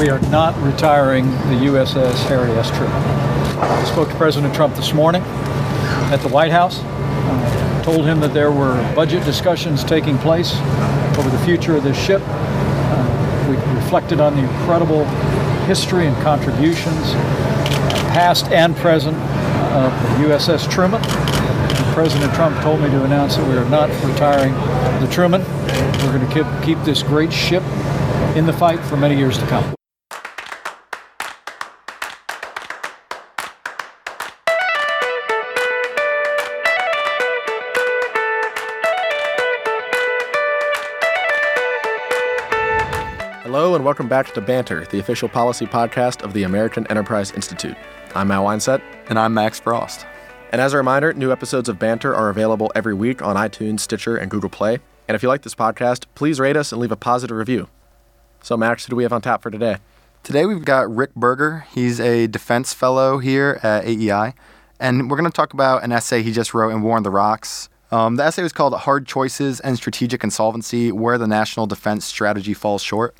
we are not retiring the USS Harry S. Truman. I spoke to President Trump this morning at the White House. Uh, told him that there were budget discussions taking place over the future of this ship. Uh, we reflected on the incredible history and contributions, past and present, of the USS Truman. And President Trump told me to announce that we are not retiring the Truman. We're going to keep, keep this great ship in the fight for many years to come. And welcome back to Banter, the official policy podcast of the American Enterprise Institute. I'm Matt Weinset. And I'm Max Frost. And as a reminder, new episodes of Banter are available every week on iTunes, Stitcher, and Google Play. And if you like this podcast, please rate us and leave a positive review. So, Max, who do we have on tap for today? Today we've got Rick Berger. He's a defense fellow here at AEI. And we're going to talk about an essay he just wrote in War on the Rocks. Um, the essay was called Hard Choices and Strategic Insolvency Where the National Defense Strategy Falls Short.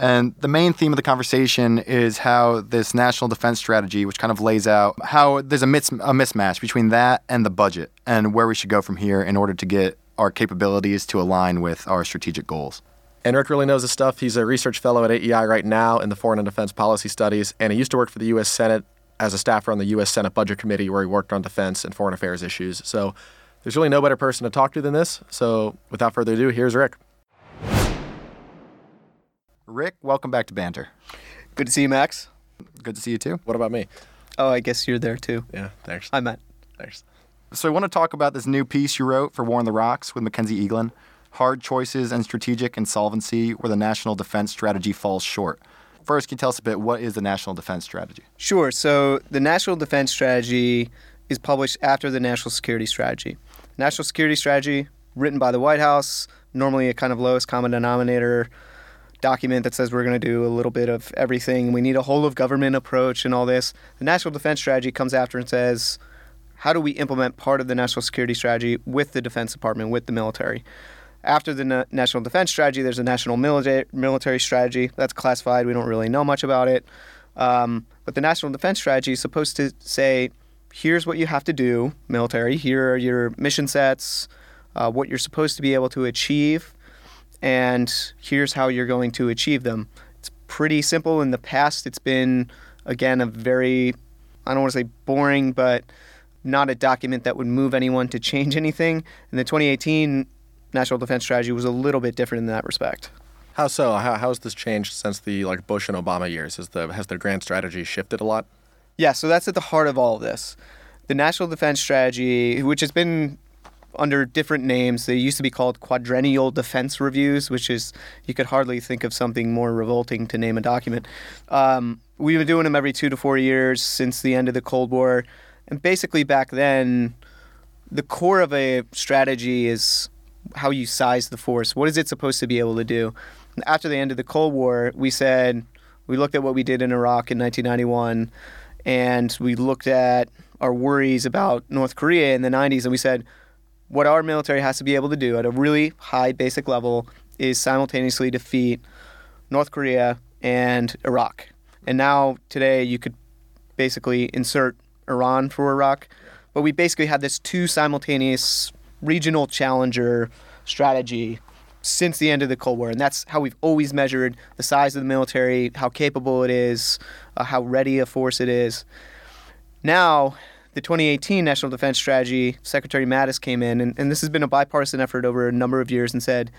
And the main theme of the conversation is how this national defense strategy, which kind of lays out how there's a, mis- a mismatch between that and the budget and where we should go from here in order to get our capabilities to align with our strategic goals. And Rick really knows his stuff. He's a research fellow at AEI right now in the Foreign and Defense Policy Studies, and he used to work for the U.S. Senate as a staffer on the U.S. Senate Budget Committee, where he worked on defense and foreign affairs issues. So there's really no better person to talk to than this. So without further ado, here's Rick. Rick, welcome back to Banter. Good to see you, Max. Good to see you too. What about me? Oh, I guess you're there too. Yeah, thanks. Hi, Matt. Thanks. So I want to talk about this new piece you wrote for War on the Rocks with Mackenzie Eaglen. Hard Choices and Strategic Insolvency Where the National Defense Strategy Falls Short. First, can you tell us a bit what is the National Defense Strategy? Sure. So the National Defense Strategy is published after the National Security Strategy. National Security Strategy, written by the White House, normally a kind of lowest common denominator document that says we're going to do a little bit of everything. We need a whole of government approach and all this. The National Defense Strategy comes after and says, how do we implement part of the national security strategy with the Defense Department, with the military? After the na- National Defense Strategy, there's a national military, military strategy. That's classified. We don't really know much about it. Um, but the National Defense Strategy is supposed to say, here's what you have to do, military. Here are your mission sets, uh, what you're supposed to be able to achieve and here's how you're going to achieve them. It's pretty simple. In the past, it's been, again, a very, I don't want to say boring, but not a document that would move anyone to change anything. And the 2018 National Defense Strategy was a little bit different in that respect. How so? How how has this changed since the like Bush and Obama years? Has the has the grand strategy shifted a lot? Yeah, so that's at the heart of all of this. The National Defense Strategy, which has been under different names. They used to be called quadrennial defense reviews, which is you could hardly think of something more revolting to name a document. Um, we've been doing them every two to four years since the end of the Cold War, and basically back then, the core of a strategy is how you size the force. What is it supposed to be able to do? After the end of the Cold War, we said we looked at what we did in Iraq in 1991, and we looked at our worries about North Korea in the 90s, and we said what our military has to be able to do at a really high basic level is simultaneously defeat North Korea and Iraq. And now today you could basically insert Iran for Iraq, but we basically had this two simultaneous regional challenger strategy since the end of the Cold War, and that's how we've always measured the size of the military, how capable it is, uh, how ready a force it is. Now the 2018 National Defense Strategy, Secretary Mattis came in, and, and this has been a bipartisan effort over a number of years, and said,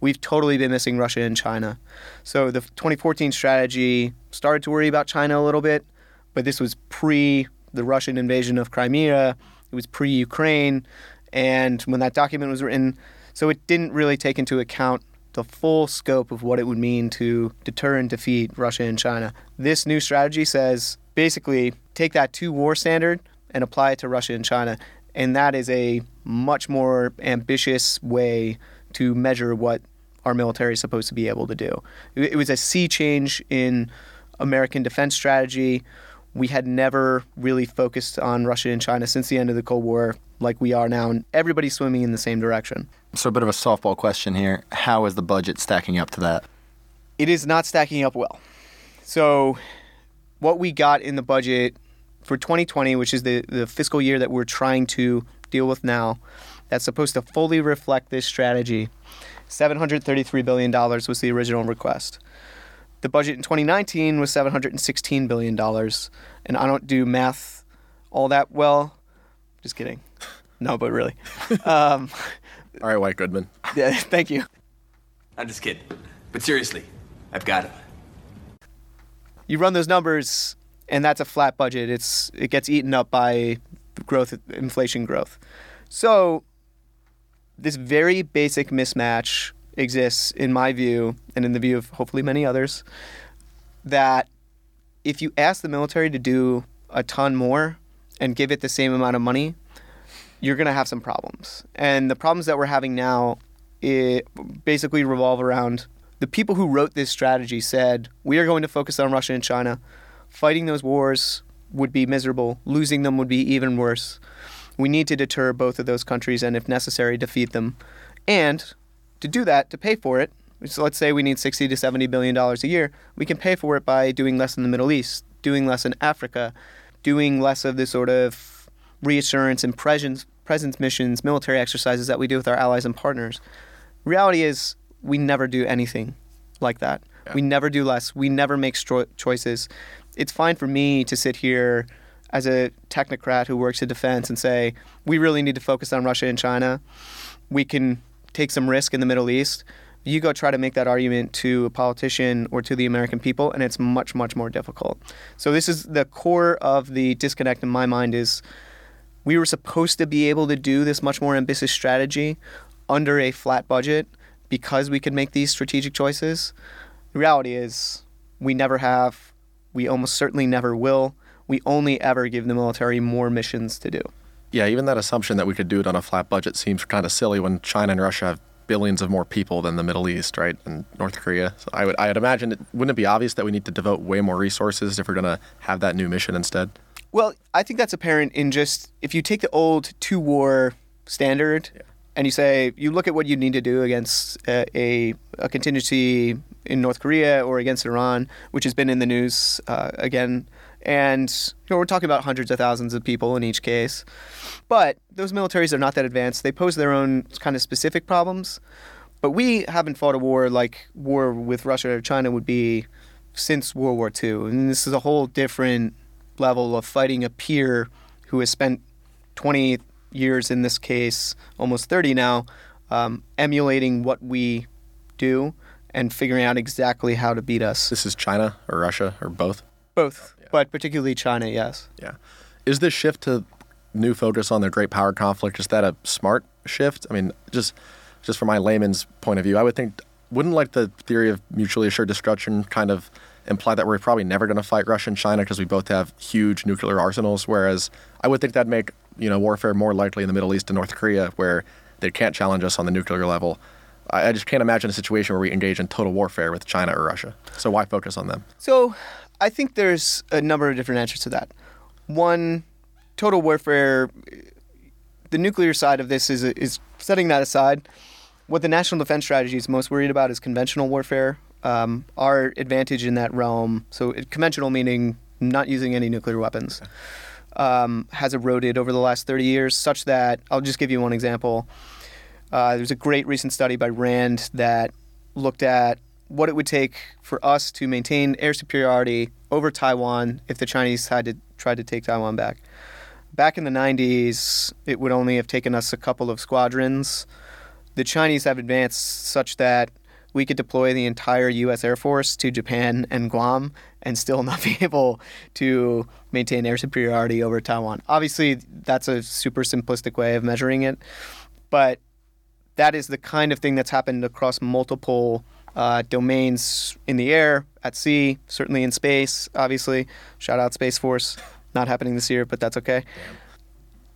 we've totally been missing Russia and China. So the 2014 strategy started to worry about China a little bit, but this was pre the Russian invasion of Crimea, it was pre Ukraine, and when that document was written, so it didn't really take into account the full scope of what it would mean to deter and defeat Russia and China. This new strategy says basically take that two war standard, and apply it to Russia and China. And that is a much more ambitious way to measure what our military is supposed to be able to do. It was a sea change in American defense strategy. We had never really focused on Russia and China since the end of the Cold War like we are now, and everybody's swimming in the same direction. So, a bit of a softball question here. How is the budget stacking up to that? It is not stacking up well. So, what we got in the budget for 2020, which is the, the fiscal year that we're trying to deal with now, that's supposed to fully reflect this strategy, $733 billion was the original request. The budget in 2019 was $716 billion. And I don't do math all that well. Just kidding. No, but really. Um, All right, White Goodman. yeah, thank you. I'm just kidding. But seriously, I've got him. you run those numbers and that's a flat budget. It's it gets eaten up by growth inflation growth. So this very basic mismatch exists in my view and in the view of hopefully many others that if you ask the military to do a ton more and give it the same amount of money you're going to have some problems. And the problems that we're having now it basically revolve around the people who wrote this strategy said we are going to focus on Russia and China. Fighting those wars would be miserable. Losing them would be even worse. We need to deter both of those countries and, if necessary, defeat them. And to do that, to pay for it, so let's say we need 60 to 70 billion dollars a year, we can pay for it by doing less in the Middle East, doing less in Africa, doing less of the sort of reassurance and presence presence missions, military exercises that we do with our allies and partners. Reality is we never do anything like that. We never do less. We never make stro- choices. It's fine for me to sit here as a technocrat who works in defense and say, we really need to focus on Russia and China. We can take some risk in the Middle East. You go try to make that argument to a politician or to the American people, and it's much, much more difficult. So this is the core of the disconnect in my mind is we were supposed to be able to do this much more ambitious strategy under a flat budget because we could make these strategic choices. The reality is, we never have. We almost certainly never will. We only ever give the military more missions to do. Yeah, even that assumption that we could do it on a flat budget seems kind of silly when China and Russia have billions of more people than the Middle East, right, and North Korea. So I would, I would imagine, it, wouldn't it be obvious that we need to devote way more resources if we're going to have that new mission instead? Well, I think that's apparent in just if you take the old two war standard and you say you look at what you need to do against a, a, a contingency in North Korea or against Iran, which has been in the news uh, again. And you know, we're talking about hundreds of thousands of people in each case. But those militaries are not that advanced. They pose their own kind of specific problems. But we haven't fought a war like war with Russia or China would be since World War II. And this is a whole different level of fighting a peer who has spent 20 years in this case, almost 30 now, um, emulating what we do and figuring out exactly how to beat us. This is China or Russia or both? Both, but particularly China, yes. Yeah. Is this shift to new focus on the great power conflict, is that a smart shift? I mean, just just from my layman's point of view, I would think wouldn't like the theory of mutually assured destruction kind of imply that we're probably never going to fight Russia and China because we both have huge nuclear arsenals whereas I would think that'd make, you know, warfare more likely in the Middle East and North Korea where they can't challenge us on the nuclear level. I just can't imagine a situation where we engage in total warfare with China or Russia. So why focus on them? So I think there's a number of different answers to that. One, total warfare, the nuclear side of this is, is setting that aside. What the National Defense Strategy is most worried about is conventional warfare. Um, our advantage in that realm, so conventional meaning not using any nuclear weapons, um, has eroded over the last 30 years, such that I'll just give you one example. Uh, there's a great recent study by RAND that looked at what it would take for us to maintain air superiority over Taiwan if the Chinese had to try to take Taiwan back. Back in the 90s, it would only have taken us a couple of squadrons. The Chinese have advanced such that we could deploy the entire U.S. Air Force to Japan and Guam and still not be able to maintain air superiority over Taiwan. Obviously, that's a super simplistic way of measuring it, but that is the kind of thing that's happened across multiple uh, domains in the air, at sea, certainly in space, obviously. Shout out Space Force. Not happening this year, but that's okay.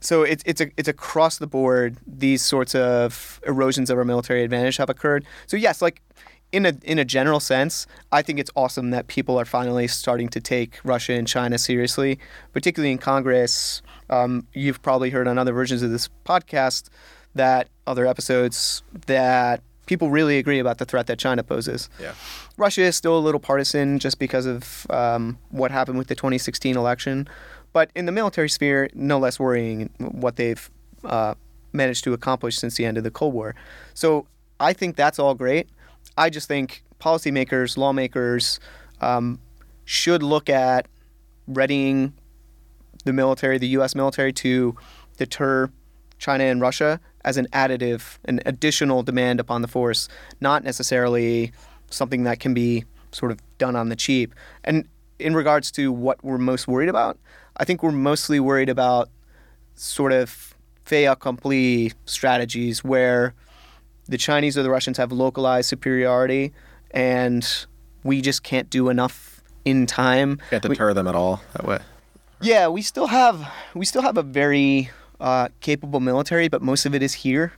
So it's it's a, it's across the board. These sorts of erosions of our military advantage have occurred. So yes, like in a in a general sense, I think it's awesome that people are finally starting to take Russia and China seriously, particularly in Congress. Um, you've probably heard on other versions of this podcast that other episodes that people really agree about the threat that China poses. Yeah. Russia is still a little partisan just because of um, what happened with the 2016 election. But in the military sphere, no less worrying what they've uh, managed to accomplish since the end of the Cold War. So I think that's all great. I just think policymakers, lawmakers um, should look at readying the military, the U.S. military, to deter China and Russia as an additive, an additional demand upon the force, not necessarily something that can be sort of done on the cheap. And in regards to what we're most worried about, I think we're mostly worried about sort of fait accompli strategies where the Chinese or the Russians have localized superiority and we just can't do enough in time. Can't We- them at all that way. yeah, we still have we still have a very uh, capable military, but most of it is here.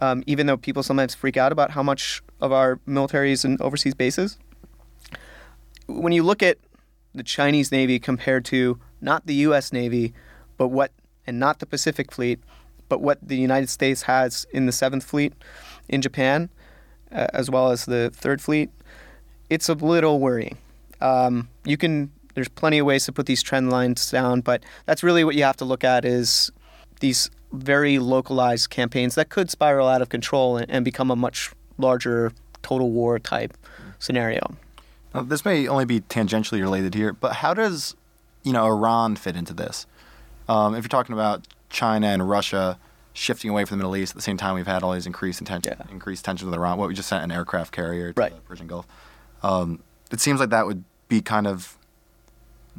Um, even though people sometimes freak out about how much of our military is in overseas bases, when you look at the Chinese Navy compared to not the U.S. Navy, but what and not the Pacific Fleet, but what the United States has in the Seventh Fleet in Japan, uh, as well as the Third Fleet, it's a little worrying. Um, you can there's plenty of ways to put these trend lines down, but that's really what you have to look at is these very localized campaigns that could spiral out of control and, and become a much larger total war type scenario. Now, this may only be tangentially related here, but how does you know Iran fit into this? Um, if you're talking about China and Russia shifting away from the Middle East at the same time, we've had all these increased tension, Yeah. increased tensions with Iran. What we just sent an aircraft carrier to Right. the Persian Gulf. Um, it seems like that would be kind of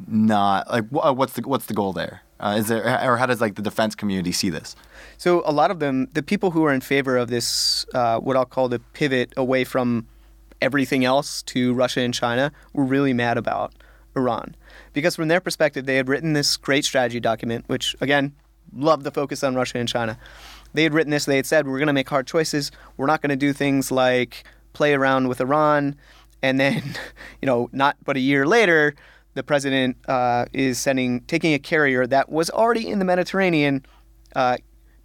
not like what's the what's the goal there? Uh, is there or how does like the defense community see this? So a lot of them, the people who are in favor of this, uh, what I'll call the pivot away from everything else to Russia and China, were really mad about Iran, because from their perspective, they had written this great strategy document, which again, loved the focus on Russia and China. They had written this. They had said we're going to make hard choices. We're not going to do things like play around with Iran, and then, you know, not but a year later, the president uh, is sending taking a carrier that was already in the Mediterranean. Uh,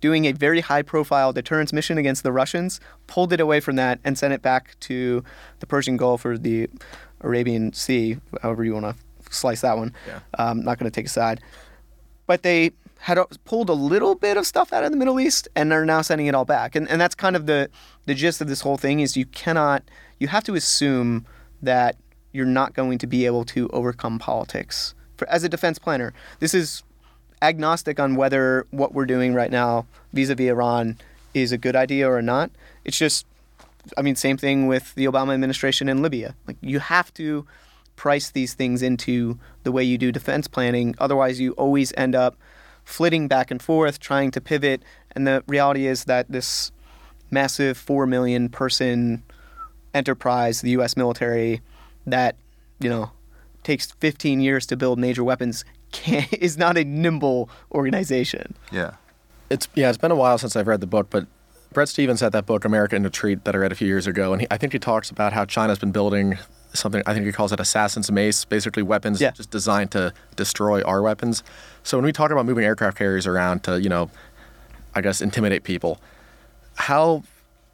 doing a very high profile deterrence mission against the Russians, pulled it away from that and sent it back to the Persian Gulf or the Arabian Sea, however you want to slice that one. Yeah. Um, not going to take a side. But they had pulled a little bit of stuff out of the Middle East and are now sending it all back. And, and that's kind of the, the gist of this whole thing is you cannot, you have to assume that you're not going to be able to overcome politics. For, as a defense planner, this is agnostic on whether what we're doing right now vis-a-vis Iran is a good idea or not. It's just, I mean, same thing with the Obama administration in Libya. Like you have to price these things into the way you do defense planning. Otherwise, you always end up flitting back and forth, trying to pivot. And the reality is that this massive four million person enterprise, the U.S. military, that you know takes 15 years to build major weapons, can is not a nimble organization. Yeah. It's yeah, it's been a while since I've read the book, but Bret Stephens had that book America in Retreat that I read a few years ago, and he, I think he talks about how China's been building something. I think he calls it assassin's mace, basically weapons Yeah. just designed to destroy our weapons. So when we talk about moving aircraft carriers around to you know, I guess intimidate people, how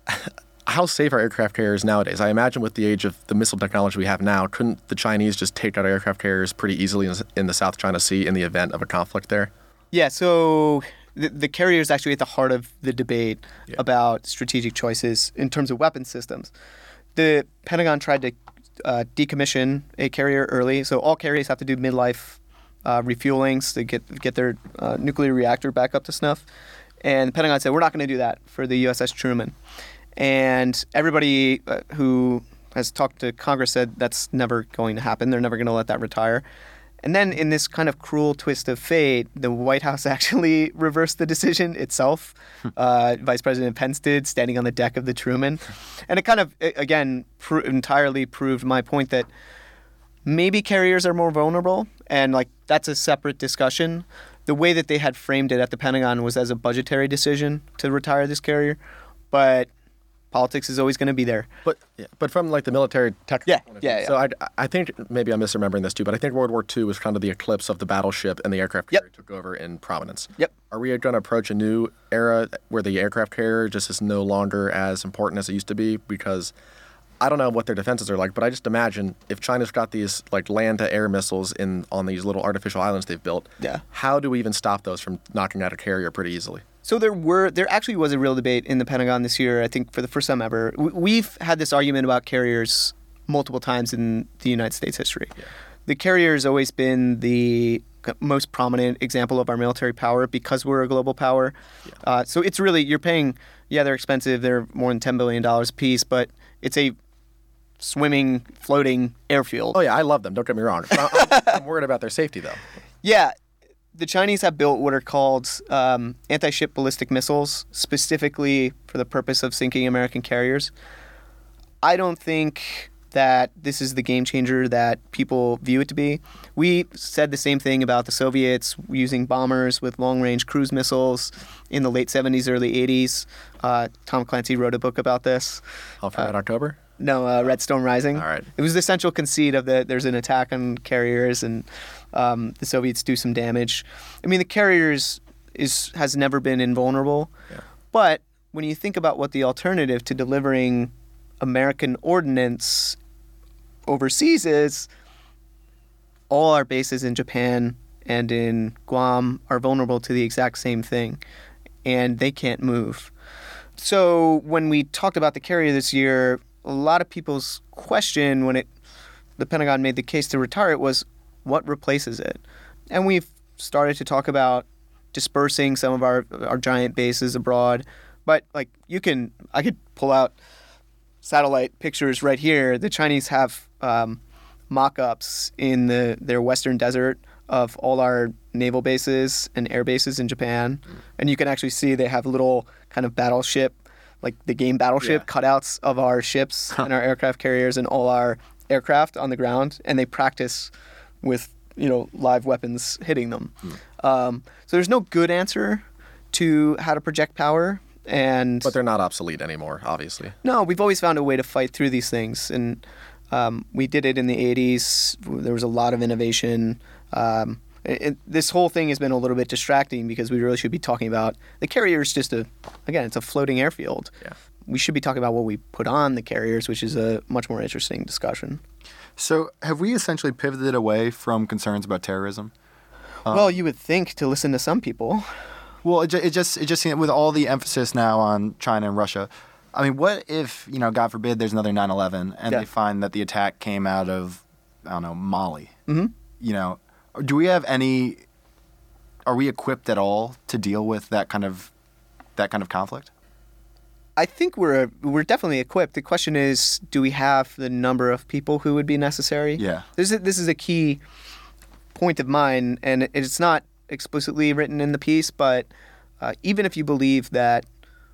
how safe are aircraft carriers nowadays? I imagine with the age of the missile technology we have now, couldn't the Chinese just take out aircraft carriers pretty easily in, the South China Sea in the event of a conflict there? Yeah, so the, the carrier is actually at the heart of the debate Yeah. about strategic choices in terms of weapon systems. The Pentagon tried to uh, decommission a carrier early, so all carriers have to do midlife uh, refuelings to get get their uh, nuclear reactor back up to snuff. And the Pentagon said we're not going to do that for the USS Truman. And everybody uh, who has talked to Congress said that's never going to happen. They're never going to let that retire. And then, in this kind of cruel twist of fate, the White House actually reversed the decision itself. uh, Vice President Pence did, standing on the deck of the Truman. And it kind of, again, pro- entirely proved my point that maybe carriers are more vulnerable, and like that's a separate discussion. The way that they had framed it at the Pentagon was as a budgetary decision to retire this carrier, but Politics is always going to be there. But yeah, but from like the military technical Yeah, point of view. yeah, yeah. So I, I think maybe I'm misremembering this too, but I think World War II was kind of the eclipse of the battleship and the aircraft Yep. carrier took over in prominence. Yep. Are we going to approach a new era where the aircraft carrier just is no longer as important as it used to be? Because I don't know what their defenses are like, but I just imagine if China's got these like land to air missiles in on these little artificial islands they've built. Yeah. How do we even stop those from knocking out a carrier pretty easily? So there were there actually was a real debate in the Pentagon this year. I think for the first time ever, we've had this argument about carriers multiple times in the United States history. The carrier has always been the most prominent example of our military power because we're a global power. Uh, so it's really you're paying. Yeah, they're expensive. They're more than ten billion dollars a piece, but it's a swimming, floating airfield. Oh yeah, I love them. Don't get me wrong. I'm, I'm worried about their safety though. Yeah, the Chinese have built what are called um, anti-ship ballistic missiles, specifically for the purpose of sinking American carriers. I don't think that this is the game changer that people view it to be. We said the same thing about the Soviets using bombers with long-range cruise missiles in the late 70s, early 80s. Uh, Tom Clancy wrote a book about this. Hunt for Red October. No, uh, Red Storm Rising. All right. It was the central conceit of that. There's an attack on carriers, and um, the Soviets do some damage. I mean, the carriers is has never been invulnerable, but when you think about what the alternative to delivering American ordnance overseas is, all our bases in Japan and in Guam are vulnerable to the exact same thing, and they can't move. So when we talked about the carrier this year, a lot of people's question when it the Pentagon made the case to retire it was what replaces it? And we've started to talk about dispersing some of our our giant bases abroad. But like you can I could pull out satellite pictures right here. The Chinese have um, mock-ups in the their western desert of all our naval bases and air bases in Japan, and you can actually see they have little kind of battleship, like the game battleship cutouts of our ships and our aircraft carriers and all our aircraft on the ground, and they practice with you know live weapons hitting them. Um, so there's no good answer to how to project power, and But they're not obsolete anymore, obviously. no, we've always found a way to fight through these things, and um, we did it in the '80s. There was a lot of innovation. Um, it, it- this whole thing has been a little bit distracting because we really should be talking about the carrier is just a, again, it's a floating airfield. Yeah. We should be talking about what we put on the carriers, which is a much more interesting discussion. So, have we essentially pivoted away from concerns about terrorism? well, you would think to listen to some people. Well, it, ju- it just it just seems with all the emphasis now on China and Russia. I mean, what if you know, God forbid, there's another 9/11 and Yeah. they find that the attack came out of I don't know Mali? Mm-hmm. You know, do we have any? Are we equipped at all to deal with that kind of that kind of conflict? I think we're we're definitely equipped. The question is, do we have the number of people who would be necessary? Yeah. This is this is a key point of mine, and it's not explicitly written in the piece, but uh, even if you believe that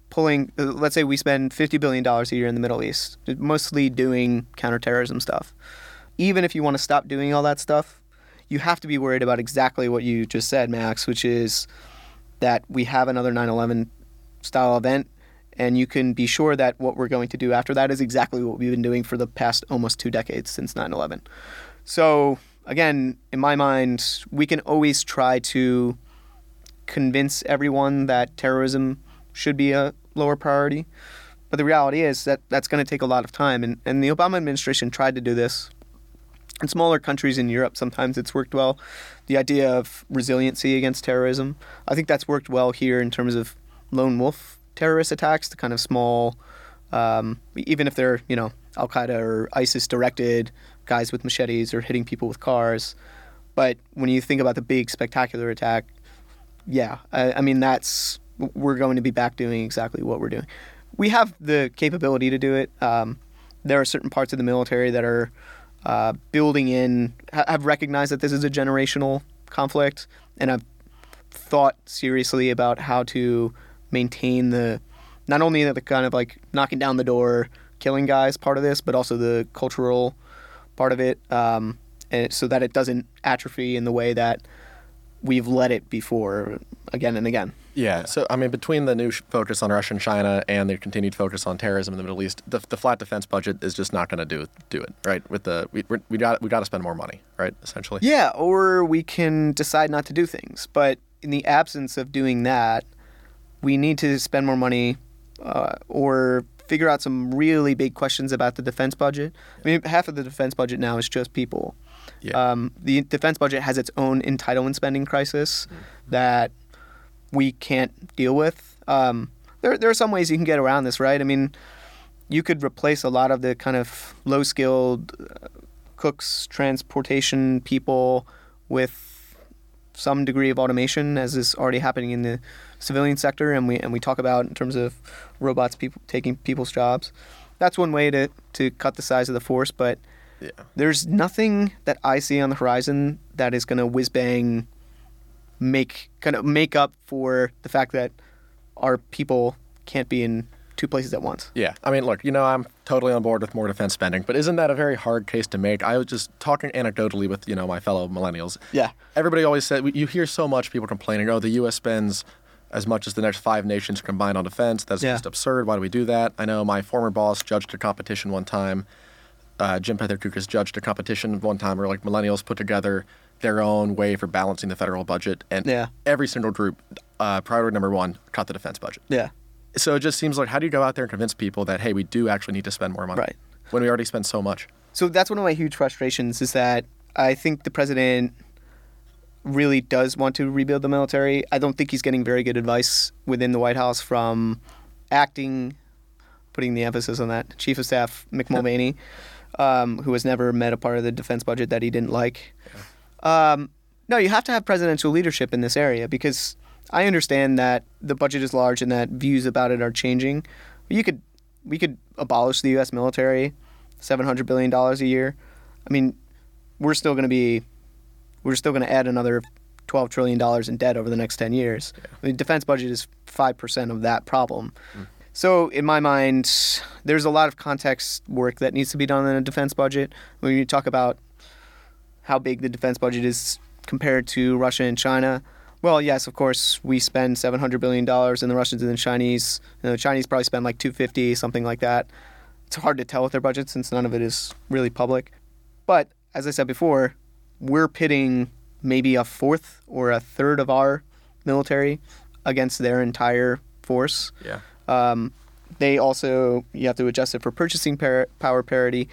pulling, uh, let's say we spend fifty billion dollars a year in the Middle East, mostly doing counterterrorism stuff. Even if you want to stop doing all that stuff, you have to be worried about exactly what you just said, Max, which is that we have another 9/11 style event and you can be sure that what we're going to do after that is exactly what we've been doing for the past almost two decades since 9/11. So again, in my mind, we can always try to convince everyone that terrorism should be a lower priority. But the reality is that that's going to take a lot of time. And, and the Obama administration tried to do this. In smaller countries in Europe, sometimes it's worked well. The idea of resiliency against terrorism, I think that's worked well here in terms of lone wolf terrorist attacks, the kind of small, um, even if they're, you know, Al Qaeda or ISIS directed guys with machetes or hitting people with cars. But when you think about the big spectacular attack, yeah, I, I mean, that's, we're going to be back doing exactly what we're doing. We have the capability to do it. Um, there are certain parts of the military that are uh, building in, ha- have recognized that this is a generational conflict, and have thought seriously about how to maintain the, not only the kind of like knocking down the door, killing guys part of this, but also the cultural part of it, um, and so that it doesn't atrophy in the way that we've let it before again and again. Yeah. So I mean, between the new focus on Russia and China and the continued focus on terrorism in the Middle East, the, the flat defense budget is just not going to do do it. Right. With the we we got we got to spend more money. Right. Essentially. Yeah, or we can decide not to do things. But in the absence of doing that, we need to spend more money uh, or figure out some really big questions about the defense budget. I mean, half of the defense budget now is just people. Yeah. Um, the defense budget has its own entitlement spending crisis that we can't deal with. Um, there, there are some ways you can get around this, right? I mean, you could replace a lot of the kind of low skilled uh, cooks, transportation people with some degree of automation, as is already happening in the civilian sector, and we and we talk about in terms of robots people taking people's jobs. That's one way to to cut the size of the force, but Yeah. there's nothing that I see on the horizon that is going to whiz bang make kind of make up for the fact that our people can't be in two places at once. Yeah, I mean, look, you know, I'm totally on board with more defense spending, but isn't that a very hard case to make? I was just talking anecdotally with you know my fellow millennials. Yeah. Everybody always said you hear so much people complaining, oh, the U.S. spends as much as the next five nations combined on defense. That's Yeah. just absurd. Why do we do that? I know my former boss judged a competition one time. Uh, Jim Pethokoukis judged a competition one time where like millennials put together their own way for balancing the federal budget, and Yeah. every single group, uh, priority number one, cut the defense budget. Yeah. So it just seems like how do you go out there and convince people that hey, we do actually need to spend more money, Right. When we already spend so much. So that's one of my huge frustrations is that I think the president really does want to rebuild the military. I don't think he's getting very good advice within the White House from acting, putting the emphasis on that, Chief of Staff Mick Mulvaney, um, who has never met a part of the defense budget that he didn't like. Um, no, you have to have presidential leadership in this area because I understand that the budget is large and that views about it are changing. You could we could abolish the U.S. military, seven hundred billion dollars a year. I mean, we're still going to be we're still going to add another twelve trillion dollars in debt over the next ten years. I mean, defense budget is five percent of that problem. Hmm. So, in my mind, there's a lot of context work that needs to be done in a defense budget. When you talk about how big the defense budget is compared to Russia and China, well, yes, of course, we spend seven hundred billion dollars, and the Russians and the Chinese, you know, the Chinese probably spend like two fifty, something like that. It's hard to tell with their budget since none of it is really public. But as I said before, we're pitting maybe a fourth or a third of our military against their entire force. Yeah. Um, they also you have to adjust it for purchasing par- power parity.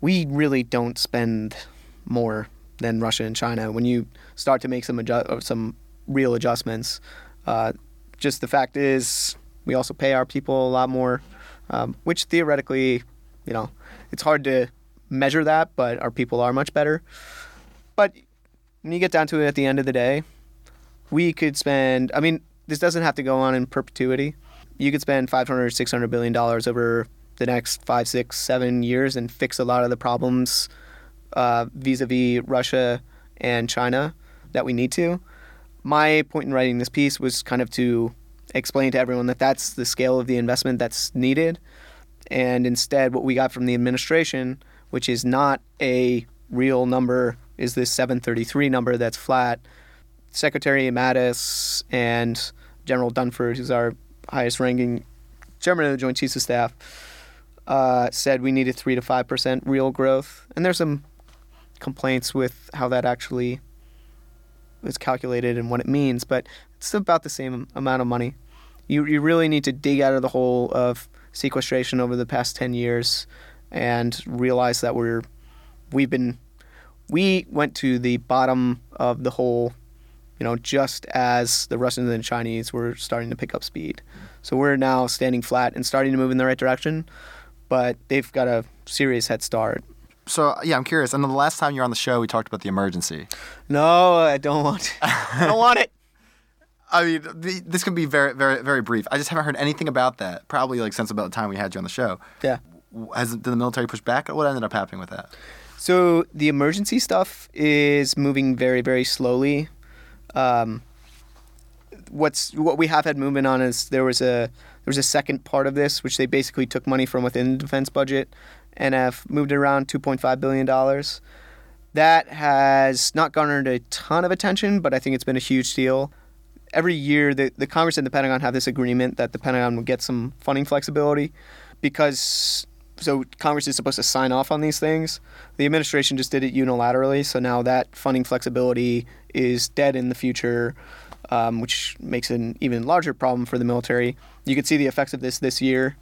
We really don't spend more than Russia and China. When you start to make some adju- some real adjustments, uh, just the fact is we also pay our people a lot more, um, which theoretically, you know, it's hard to measure that, but our people are much better. But when you get down to it at the end of the day, we could spend i mean this doesn't have to go on in perpetuity. You could spend 500 600 billion dollars over the next five six seven years and fix a lot of the problems uh, vis-a-vis russia and china that we need to. My point in writing this piece was kind of to explain to everyone that that's the scale of the investment that's needed. And instead what we got from the administration which is not a real number is this 733 number that's flat Secretary Mattis and General Dunford, who's our highest ranking chairman of the Joint Chiefs of Staff, uh, said we needed 3 to 5% real growth. And there's some complaints with how that actually is calculated and what it means, but it's about the same amount of money. You, you really need to dig out of the hole of sequestration over the past 10 years and realize that we're we've been we went to the bottom of the hole you know, just as the Russians and the Chinese were starting to pick up speed. So we're now standing flat and starting to move in the right direction, but they've got a serious head start. So yeah, I'm curious. And the last time you were on the show, we talked about the emergency. No, I don't want it. I don't want it. I mean, the, this can be very, very, very brief. I just haven't heard anything about that. Probably like since about the time we had you on the show. Yeah. Has did the military push back? What ended up happening with that? So the emergency stuff is moving very, very slowly. Um, what's what we have had movement on is there was a there was a second part of this which they basically took money from within the defense budget and have moved around 2.5 billion dollars. That has not garnered a ton of attention, but I think it's been a huge deal. every year the, the Congress and the Pentagon have this agreement that the Pentagon will get some funding flexibility because so Congress is supposed to sign off on these things. The administration just did it unilaterally, so now that funding flexibility is dead in the future, um, which makes an even larger problem for the military. You can see the effects of this this year.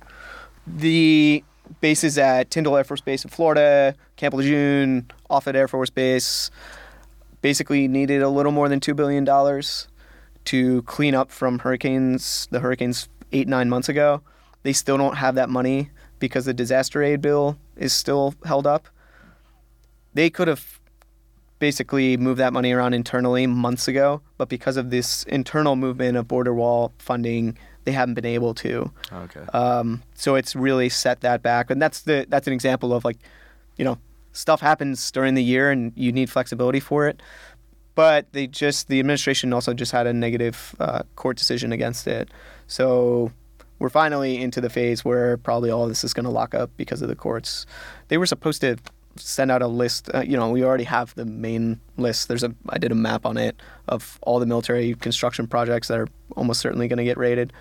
The bases at Tyndall Air Force Base in Florida, Camp Lejeune, Offutt Air Force Base, basically needed a little more than two billion dollars to clean up from hurricanes, the hurricanes eight nine months ago. They still don't have that money because the disaster aid bill is still held up. They could have basically moved that money around internally months ago, but because of this internal movement of border wall funding, they haven't been able to. Okay. Um, so it's really set that back, and that's the that's an example of like, you know, stuff happens during the year, and you need flexibility for it. But they just the administration also just had a negative uh, court decision against it, so we're finally into the phase where probably all of this is going to lock up because of the courts. They were supposed to send out a list. Uh, you know, we already have the main list. There's a I did a map on it of all the military construction projects that are almost certainly going to get raided.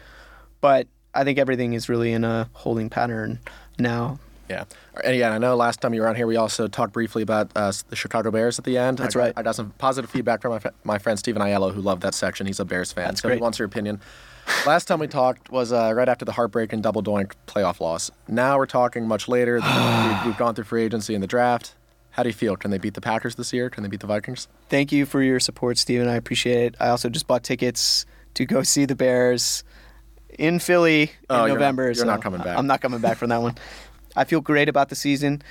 But I think everything is really in a holding pattern now. Yeah. And yeah, I know last time you were on here, we also talked briefly about uh, the Chicago Bears at the end. That's I got, right. I got some positive feedback from my, my friend Stephen Aiello, who loved that section. He's a Bears fan. That's so he wants your opinion. Last time we talked was uh, right after the heartbreaking double doink playoff loss. Now we're talking much later. we've, we've gone through free agency and the draft. How do you feel? Can they beat the Packers this year? Can they beat the Vikings? Thank you for your support, Steven. I appreciate it. I also just bought tickets to go see the Bears in Philly in Oh, you're not- November. you're so not coming back. I'm not coming back from that one. I feel great about the season.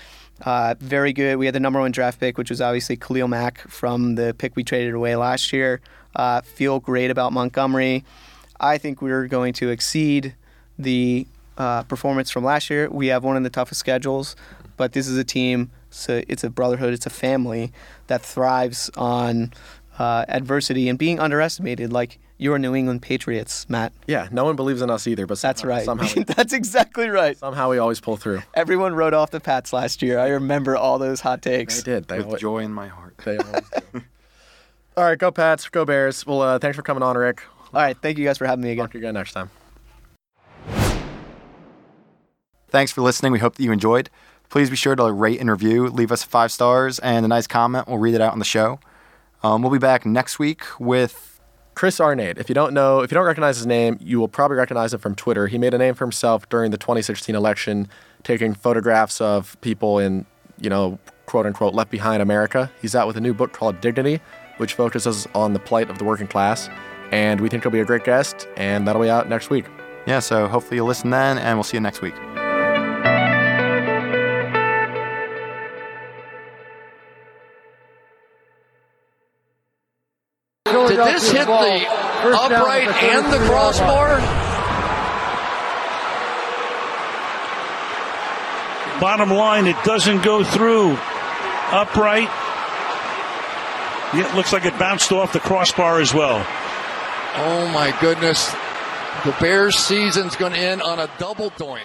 Uh, very good. We had the number one draft pick, which was obviously Khalil Mack from the pick we traded away last year. Uh, feel great about Montgomery. I think we're going to exceed the uh, performance from last year. We have one of the toughest schedules, but this is a team. So it's a brotherhood. It's a family that thrives on uh, adversity and being underestimated, like your New England Patriots, Matt. Yeah, no one believes in us either, but That's somehow, right. Somehow, we, That's exactly right. somehow we always pull through. Everyone wrote off the Pats last year. I remember all those hot takes. They did. They With always, joy in my heart. they always do. All right, go Pats, go Bears. Well, uh, thanks for coming on, Rick. All right, thank you guys for having me again. Talk to you again next time. Thanks for listening. We hope that you enjoyed. Please be sure to rate and review, leave us five stars and a nice comment. We'll read it out on the show. Um, we'll be back next week with Chris Arnade. If you don't know, if you don't recognize his name, you will probably recognize him from Twitter. He made a name for himself during the 2016 election, taking photographs of people in, you know, quote unquote, left behind America. He's out with a new book called Dignity, which focuses on the plight of the working class. And we think he'll be a great guest, and that'll be out next week. yeah. So hopefully you'll listen then, and we'll see you next week. Did this hit the upright and the crossbar? Bottom line, it doesn't go through upright. Yeah, it looks like it bounced off the crossbar as well. Oh my goodness. The Bears season's going to end on a double doink.